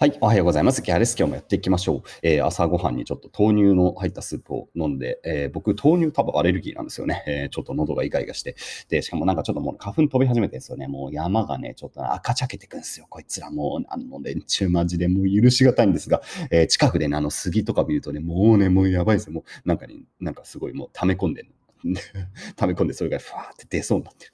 はい、おはようございます。ギャレス。今日もやっていきましょう。えー、朝ごはんにちょっと豆乳の入ったスープを飲んで、えー、僕、豆乳多分アレルギーなんですよね。えー、ちょっと喉がイガイガして。で、しかもなんかちょっともう花粉飛び始めてるんですよね。もう山がね、ちょっと赤茶けてくんですよ。こいつらもう、あの連中マジでもう許しがたいんですが、え、近くでね、あの杉とか見るとね、もうね、もうやばいですよ。もうなんかね、なんかすごいもう溜め込んでる 溜め込んでそれがふわーって出そうになってる。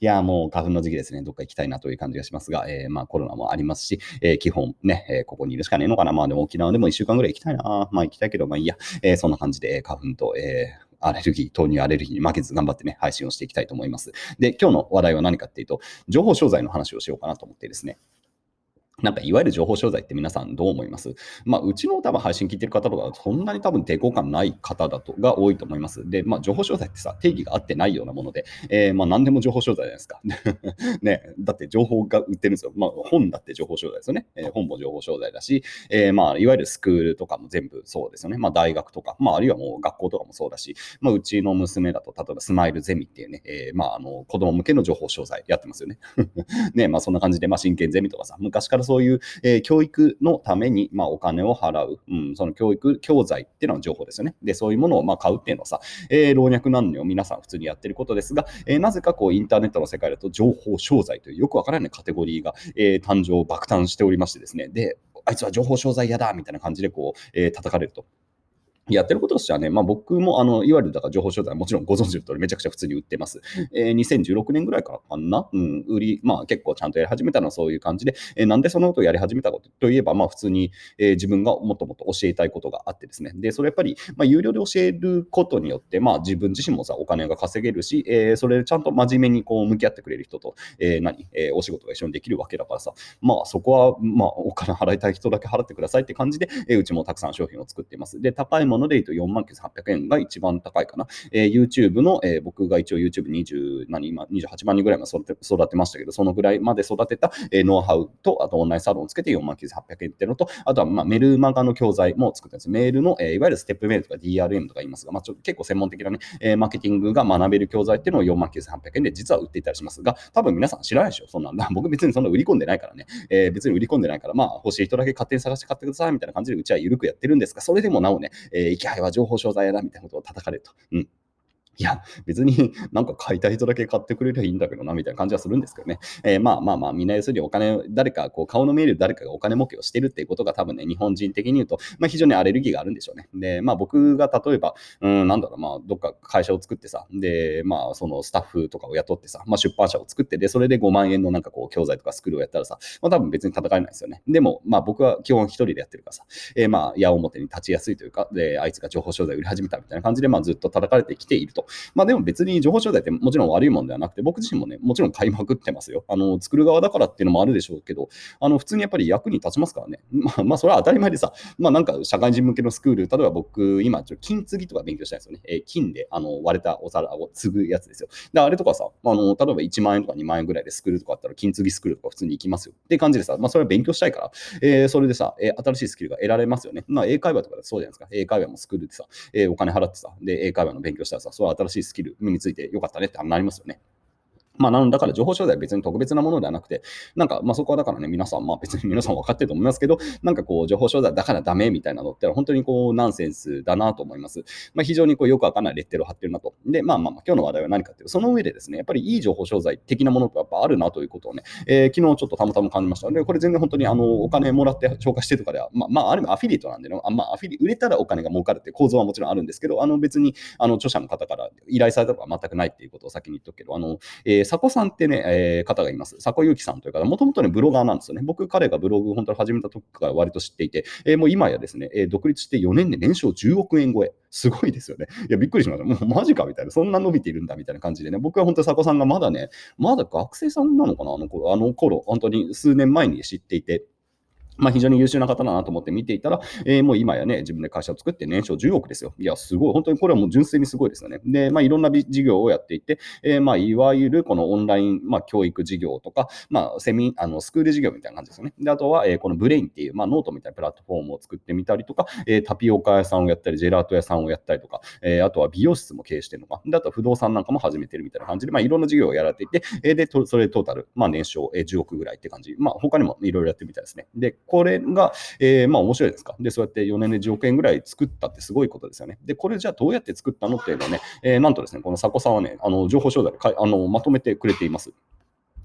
いや、もう花粉の時期ですね、どっか行きたいなという感じがしますが、えー、まあコロナもありますし、えー、基本ね、えー、ここにいるしかねえのかな。まあでも沖縄でも1週間ぐらい行きたいな。まあ行きたいけど、まあいいや。え、そんな感じで、花粉と、えー、アレルギー、豆乳アレルギーに負けず頑張ってね、配信をしていきたいと思います。で、今日の話題は何かっていうと、情報商材の話をしようかなと思ってですね。なんかいわゆる情報商材って皆さんどう思います？まあ、うちの多分配信聞いてる方とか、そんなに多分抵抗感ない方だとが多いと思います。で、まあ、情報商材ってさ、定義が合ってないようなもので、えー、まあ、何でも情報商材じゃないですか。ね、だって情報が売ってるんですよ。まあ、本だって情報商材ですよね。えー、本も情報商材だし、えー、まあ、いわゆるスクールとかも全部そうですよね。まあ、大学とか、まあ、あるいはもう学校とかもそうだし、まあ、うちの娘だと、例えばスマイルゼミっていうね、え、まあ、あの、子供向けの情報商材やってますよね。ね、まあ、そんな感じで、まあ、真剣ゼミとかさ、昔からそういう、えー教育のために、まあ、お金を払う、うん、その教育、教材っていうのは情報ですよね。で、そういうものをまあ買うっていうのはさ、えー、老若男女皆さん普通にやってることですが、えー、なぜかこうインターネットの世界だと情報商材というよくわからないカテゴリーが、えー、誕生、爆誕しておりましてですね、で、あいつは情報商材嫌だみたいな感じでこう、えー、叩かれると。やってることとしてはね、まあ、僕もあのいわゆるだから情報商材はもちろんご存知の通りめちゃくちゃ普通に売ってます。えー、2016年ぐらいからかな、うん、売り、まあ結構ちゃんとやり始めたのはそういう感じで、えー、なんでそのことをやり始めたかといえば、まあ普通に、えー、自分がもっともっと教えたいことがあってですね。で、それやっぱり、まあ、有料で教えることによって、まあ自分自身もさ、お金が稼げるし、えー、それでちゃんと真面目にこう向き合ってくれる人と、えー、何、えー、お仕事が一緒にできるわけだからさ、まあそこは、まあお金払いたい人だけ払ってくださいって感じで、えー、うちもたくさん商品を作っています。で、高いもので言うと4万800円が一番高いかな。えー、YouTube の、えー、僕が一応 YouTube20 何今28万人ぐらいまで育て育てましたけど、そのぐらいまで育てた、えー、ノウハウと、あとオンラインサロンをつけて4万9800円っていうのと、あとは、まあ、メルマガの教材も作ってるんです。メールの、えー、いわゆるステップメールとか DRM とか言いますが、まあ、ちょ結構専門的なね、えー、マーケティングが学べる教材っていうのを4万9800円で実は売っていたりしますが、多分皆さん知らないでしょ、そんなんだ。僕別にそんな売り込んでないからね、えー、別に売り込んでないから、まあ欲しい人だけ勝手に探して買ってくださいみたいな感じでうちは緩くやってるんですが、それでもなおね、え、生きは情報商材やなみたいなことを叩かれると。うんいや、別になんか買いたい人だけ買ってくれればいいんだけどな、みたいな感じはするんですけどね。えー、まあまあまあ、みんな要するにお金、誰か、こう、顔の見える誰かがお金儲けをしてるっていうことが多分ね、日本人的に言うと、まあ非常にアレルギーがあるんでしょうね。で、まあ僕が例えば、うん、なんだろう、まあどっか会社を作ってさ、で、まあそのスタッフとかを雇ってさ、まあ出版社を作って、で、それで5万円のなんかこう、教材とかスクールをやったらさ、まあ多分別に戦えないですよね。でも、まあ僕は基本一人でやってるからさ、えー、まあ矢面に立ちやすいというか、で、あいつが情報商材売り始めたみたいな感じで、まあずっと叩かれてきていると。まあでも別に情報商材ってもちろん悪いもんではなくて、僕自身もね、もちろん買いまくってますよ。あの、作る側だからっていうのもあるでしょうけど、あの、普通にやっぱり役に立ちますからね。まあ、まあ、それは当たり前でさ、まあなんか社会人向けのスクール、例えば僕、今、ちょ金継ぎとか勉強したいんですよね。えー、金であの割れたお皿を継ぐやつですよ。で、あれとかさ、あの、例えば1万円とか2万円ぐらいでスクールとかあったら、金継ぎスクールとか普通に行きますよ。って感じでさ、まあそれは勉強したいから、えー、それでさ、えー、新しいスキルが得られますよね。まあ英会話とかそうじゃないですか。英会話もスクールでさ、えー、お金払ってさ、で、英会話の勉強したらさ、それは新しいスキル身についてよかったねってなりますよね。まあ、なのだから情報商材は別に特別なものではなくて、なんか、まあそこはだからね、皆さん、まあ別に皆さん分かってると思いますけど、なんかこう、情報商材だからダメみたいなのって本当にこう、ナンセンスだなと思います。まあ非常にこう、よくわかんないレッテルを貼ってるなと。で、まあまあ、今日の話題は何かっていう、その上でですね、やっぱりいい情報商材的なものとやっぱあるなということをね、えー、昨日ちょっとたまたま感じました。で、これ全然本当にあの、お金もらって紹介してとかでは、まあ、まあ、ある意味アフィリエイトなんでね、あまあ、アフィリ、売れたらお金が儲かるって構造はもちろんあるんですけど、あの別に、あの、著者の方から依頼されたとか全くないっていうことを先に言っとくけど、あの、えー、佐古さんってね、えー、方がいます。佐古祐樹さんという方、もともとね、ブロガーなんですよね。僕、彼がブログ本当に始めた時から割と知っていて、えー、もう今やですね、え、独立して4年で年商10億円超え。すごいですよね。いや、びっくりしました。もうマジかみたいな。そんな伸びているんだみたいな感じでね。僕は本当に佐古さんがまだね、まだ学生さんなのかなあの頃、あの頃、本当に数年前に知っていて。まあ、非常に優秀な方だなと思って見ていたら、えー、もう今やね、自分で会社を作って年商10億ですよ。いや、すごい。本当にこれはもう純粋にすごいですよね。で、まあ、いろんな事業をやっていて、えー、まあ、いわゆるこのオンライン、まあ、教育事業とか、まあ、セミ、あの、スクール事業みたいな感じですよね。で、あとは、えー、このブレインっていう、まあ、ノートみたいなプラットフォームを作ってみたりとか、えー、タピオカ屋さんをやったり、ジェラート屋さんをやったりとか、えー、あとは美容室も経営してるのか、で、あとは不動産なんかも始めてるみたいな感じで、まあ、いろんな事業をやられていて、えー、で、それトータル、まあ、年商、えー、10億ぐらいって感じ。まあ、他にもいろいろやってるみたいですね。で、これが、えー、まあ面白いですか？で、そうやって4年で10億円ぐらい作ったってすごいことですよね。で、これじゃあどうやって作ったのっていうのをね、えー、なんとですね、この佐古さんはね、あの情報商材でかあのまとめてくれています。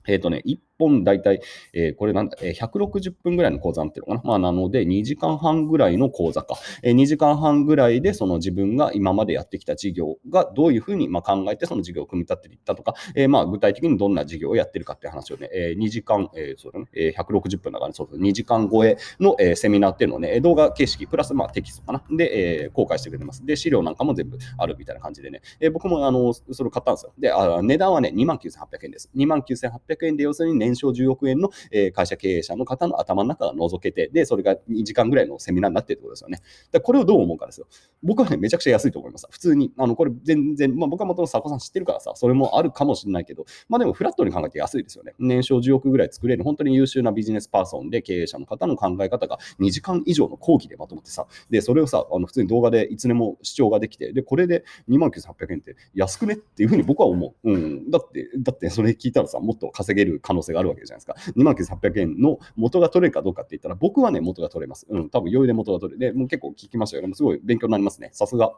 えっ、ー、とね、1本大体、えー、これなんだ、えー、160分ぐらいの講座っていうのかな？まあ、なので、2時間半ぐらいの講座か。えー、2時間半ぐらいで、その自分が今までやってきた事業がどういうふうにまあ考えて、その事業を組み立てていったとか、えー、まあ具体的にどんな事業をやってるかっていう話をね、えー、2時間、えー、そうだね、えー、160分だからね、そうそう、2時間超えの、えー、セミナーっていうのをね、動画形式、プラスまあテキストかな？で、えー、公開してくれてます。で、資料なんかも全部あるみたいな感じでね、えー、僕もあの、それ買ったんですよ。で、あ値段はね、29,800円です。29,800円で、要するに年商10億円の、え会社経営者の方の頭の中が覗けて、で、それが2時間ぐらいのセミナーになってるってことですよね。でこれをどう思うかですよ。僕はね、めちゃくちゃ安いと思います。普通に、あの、これ全然、まあ僕はもともと佐古さん知ってるからさ、それもあるかもしれないけど、まあでもフラットに考えて安いですよね。年商10億ぐらい作れる、本当に優秀なビジネスパーソンで経営者の方の考え方が2時間以上の講義でまとまってさ、で、それをさ、あの普通に動画でいつでも視聴ができて、で、これで2万9800円って安くねっていうふうに僕は思う。うん。だって、だってそれ聞いたらさ、もっと稼稼げる可能性があるわけじゃないですか。29,800円の元が取れるかどうかって言ったら、僕はね、元が取れます。うん、多分余裕で元が取れる。で、もう結構聞きましたよね。すごい勉強になりますね。さすが。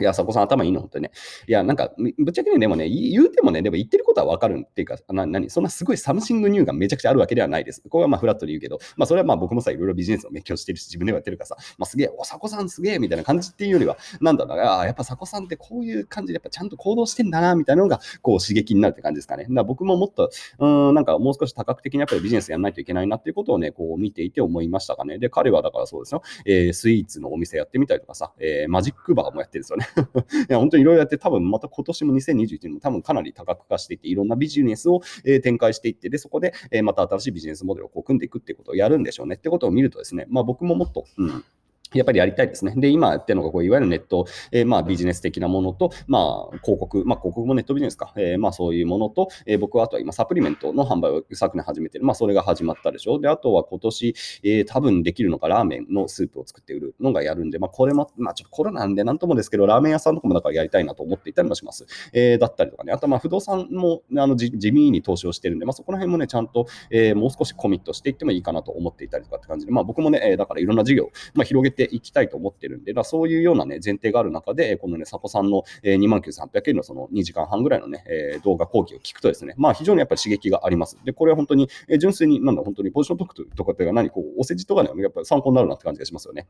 いや、佐古さん頭いいの、本当にね。いや、なんか、ぶっちゃけね、でもね、言うてもね、でも言ってることはわかるっていうか、な、何そんなすごい something new がめちゃくちゃあるわけではないです。これはまあフラットで言うけど、まあそれはまあ僕もさ、いろいろビジネスを勉強してるし、自分でもやってるからさ、まあすげえ、お、佐古さんすげえみたいな感じっていうよりは、なんだろうな、あやっぱ佐古さんってこういう感じでやっぱちゃんと行動してんだな、みたいなのが、こう刺激になるって感じですかね。だから僕ももっと、うん、なんかもう少し多角的にやっぱりビジネスやらないといけないなっていうことをね、こう見ていて思いましたかね。で、彼はだからそうですよ、えー、スイーツのお店やってみたりとかさ、えー、マジックバーもやってるんですよね。いや、本当にいろいろやって、多分また今年も2021年も多分かなり多角化していって、いろんなビジネスを、え展開していって、で、そこで、えまた新しいビジネスモデルをこう組んでいくっていうことをやるんでしょうね。ってことを見るとですね、まあ僕ももっと、うん。やっぱりやりたいですね。で、今やってるのがこう、いわゆるネット、えー、まあビジネス的なものと、まあ広告、まあ広告もネットビジネスか、えー、まあそういうものと、えー、僕はあとは今サプリメントの販売を昨年始めてる。まあそれが始まったでしょう。で、あとは今年、えー、多分できるのがラーメンのスープを作って売るのがやるんで、まあこれも、まあちょっとコロナなんでなんともですけど、ラーメン屋さんとかもだからやりたいなと思っていたりもします。えー、だったりとかね、あとまあ不動産もあの地味に投資をしてるんで、まあそこら辺もね、ちゃんと、えー、もう少しコミットしていってもいいかなと思っていたりとかって感じで、まあ僕もね、え、だからいろんな事業、まあ広げていきたいと思ってるんで、だそういうようなね、前提がある中で、このね、佐古さんの、えー、29,800円のその2時間半ぐらいのね、動画講義を聞くとですね、まあ非常にやっぱり刺激があります。で、これは本当に、純粋に、なんだ、本当にポジショントークとかって何、こう、お世辞とかね、やっぱり参考になるなって感じがしますよね。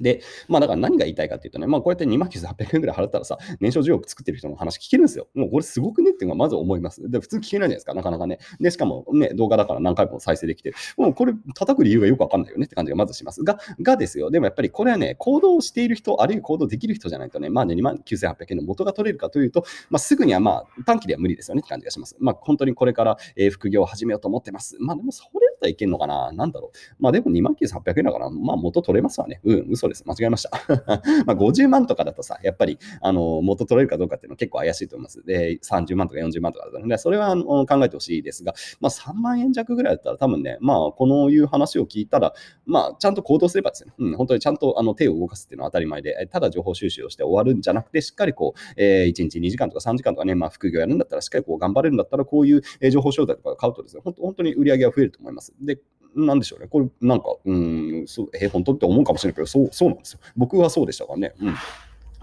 で、まあだから何が言いたいかっていうとね、まあこうやって2万9800円ぐらい払ったらさ、年商10億作ってる人の話聞けるんですよ。もうこれすごくねっていうのはまず思います。で、普通聞けないじゃないですか、なかなかね。で、しかもね、動画だから何回も再生できてる。もうこれ叩く理由がよくわかんないよねって感じがまずします。が、がですよ。でもやっぱりこれはね、行動している人、あるいは行動できる人じゃないとね、まあね、2万9800円の元が取れるかというと、まあすぐにはまあ短期では無理ですよねって感じがします。まあ本当にこれから、えー、副業を始めようと思ってます。まあでもそれったらいけんのかななんだろう。まあでも2万9800円だから、まあ元取れますわね。うん、嘘です。間違えました。まあ50万とかだとさ、やっぱりあの元取れるかどうかっていうのは結構怪しいと思います。で、30万とか40万とかだとね、それはあの考えてほしいですが、まあ3万円弱ぐらいだったら多分ね、まあこのいう話を聞いたら、まあちゃんと行動すればですね、うん、本当にちゃんとあの手を動かすっていうのは当たり前で、ただ情報収集をして終わるんじゃなくて、しっかりこう、えー、1日2時間とか3時間とかね、まあ副業やるんだったらしっかりこう頑張れるんだったら、こういう情報商材とか買うとですね、本当に売り上げが増えると思います。で、なんでしょうね。これ、なんか、うん、そう、え、本当って思うかもしれないけど、そう、そうなんですよ。僕はそうでしたからね。うん。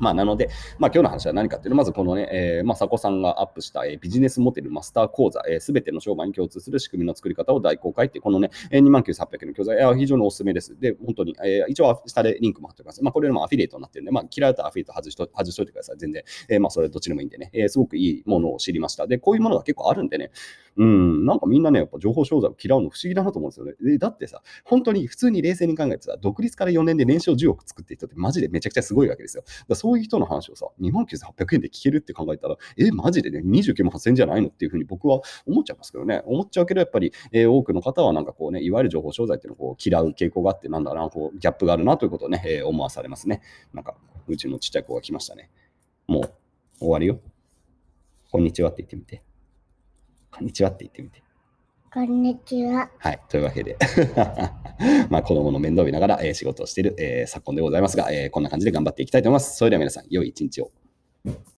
まあ、なので、まあ、今日の話は何かっていうと、まずこのね、えー、まあ、佐古さんがアップした、えー、ビジネスモデルマスター講座、す、べ、ての商売に共通する仕組みの作り方を大公開って、このね、えー、29,800円の教材、えー、非常におすすめです。で、本当に、えー、一応下でリンクも貼っておきます。まあ、これもアフィリエイトになってるんで、まあ、嫌われたらアフィリエイト外しと外しといてください。全然。えー、まあ、それどっちでもいいんでね、えー、すごくいいものを知りました。で、こういうものが結構あるんでね、うん、なんかみんなね、やっぱ情報商材を嫌うの不思議だなと思うんですよね。でだってさ、本当に普通に冷静に考えてさ、独立から4年で年商10億作って人ってマジでめちゃくちゃすごいわけですよ。だそうういう人の話をさ、2万9800円で聞けるって考えたら、え、マジでね、29万8000円じゃないのっていうふうに僕は思っちゃいますけどね。思っちゃうけど、やっぱり、えー、多くの方はなんかこうね、いわゆる情報商材っていうのをこう嫌う傾向があって、なんだろうな、こうギャップがあるなということをね、えー、思わされますね。なんか、うちのちっちゃい子が来ましたね。もう終わりよ。こんにちはって言ってみて。こんにちはって言ってみて。こんにちは。はい。というわけで まあ、子供の面倒見ながら、えー、仕事をしている、えー、昨今でございますが、えー、こんな感じで頑張っていきたいと思います。それでは皆さん、良い一日を。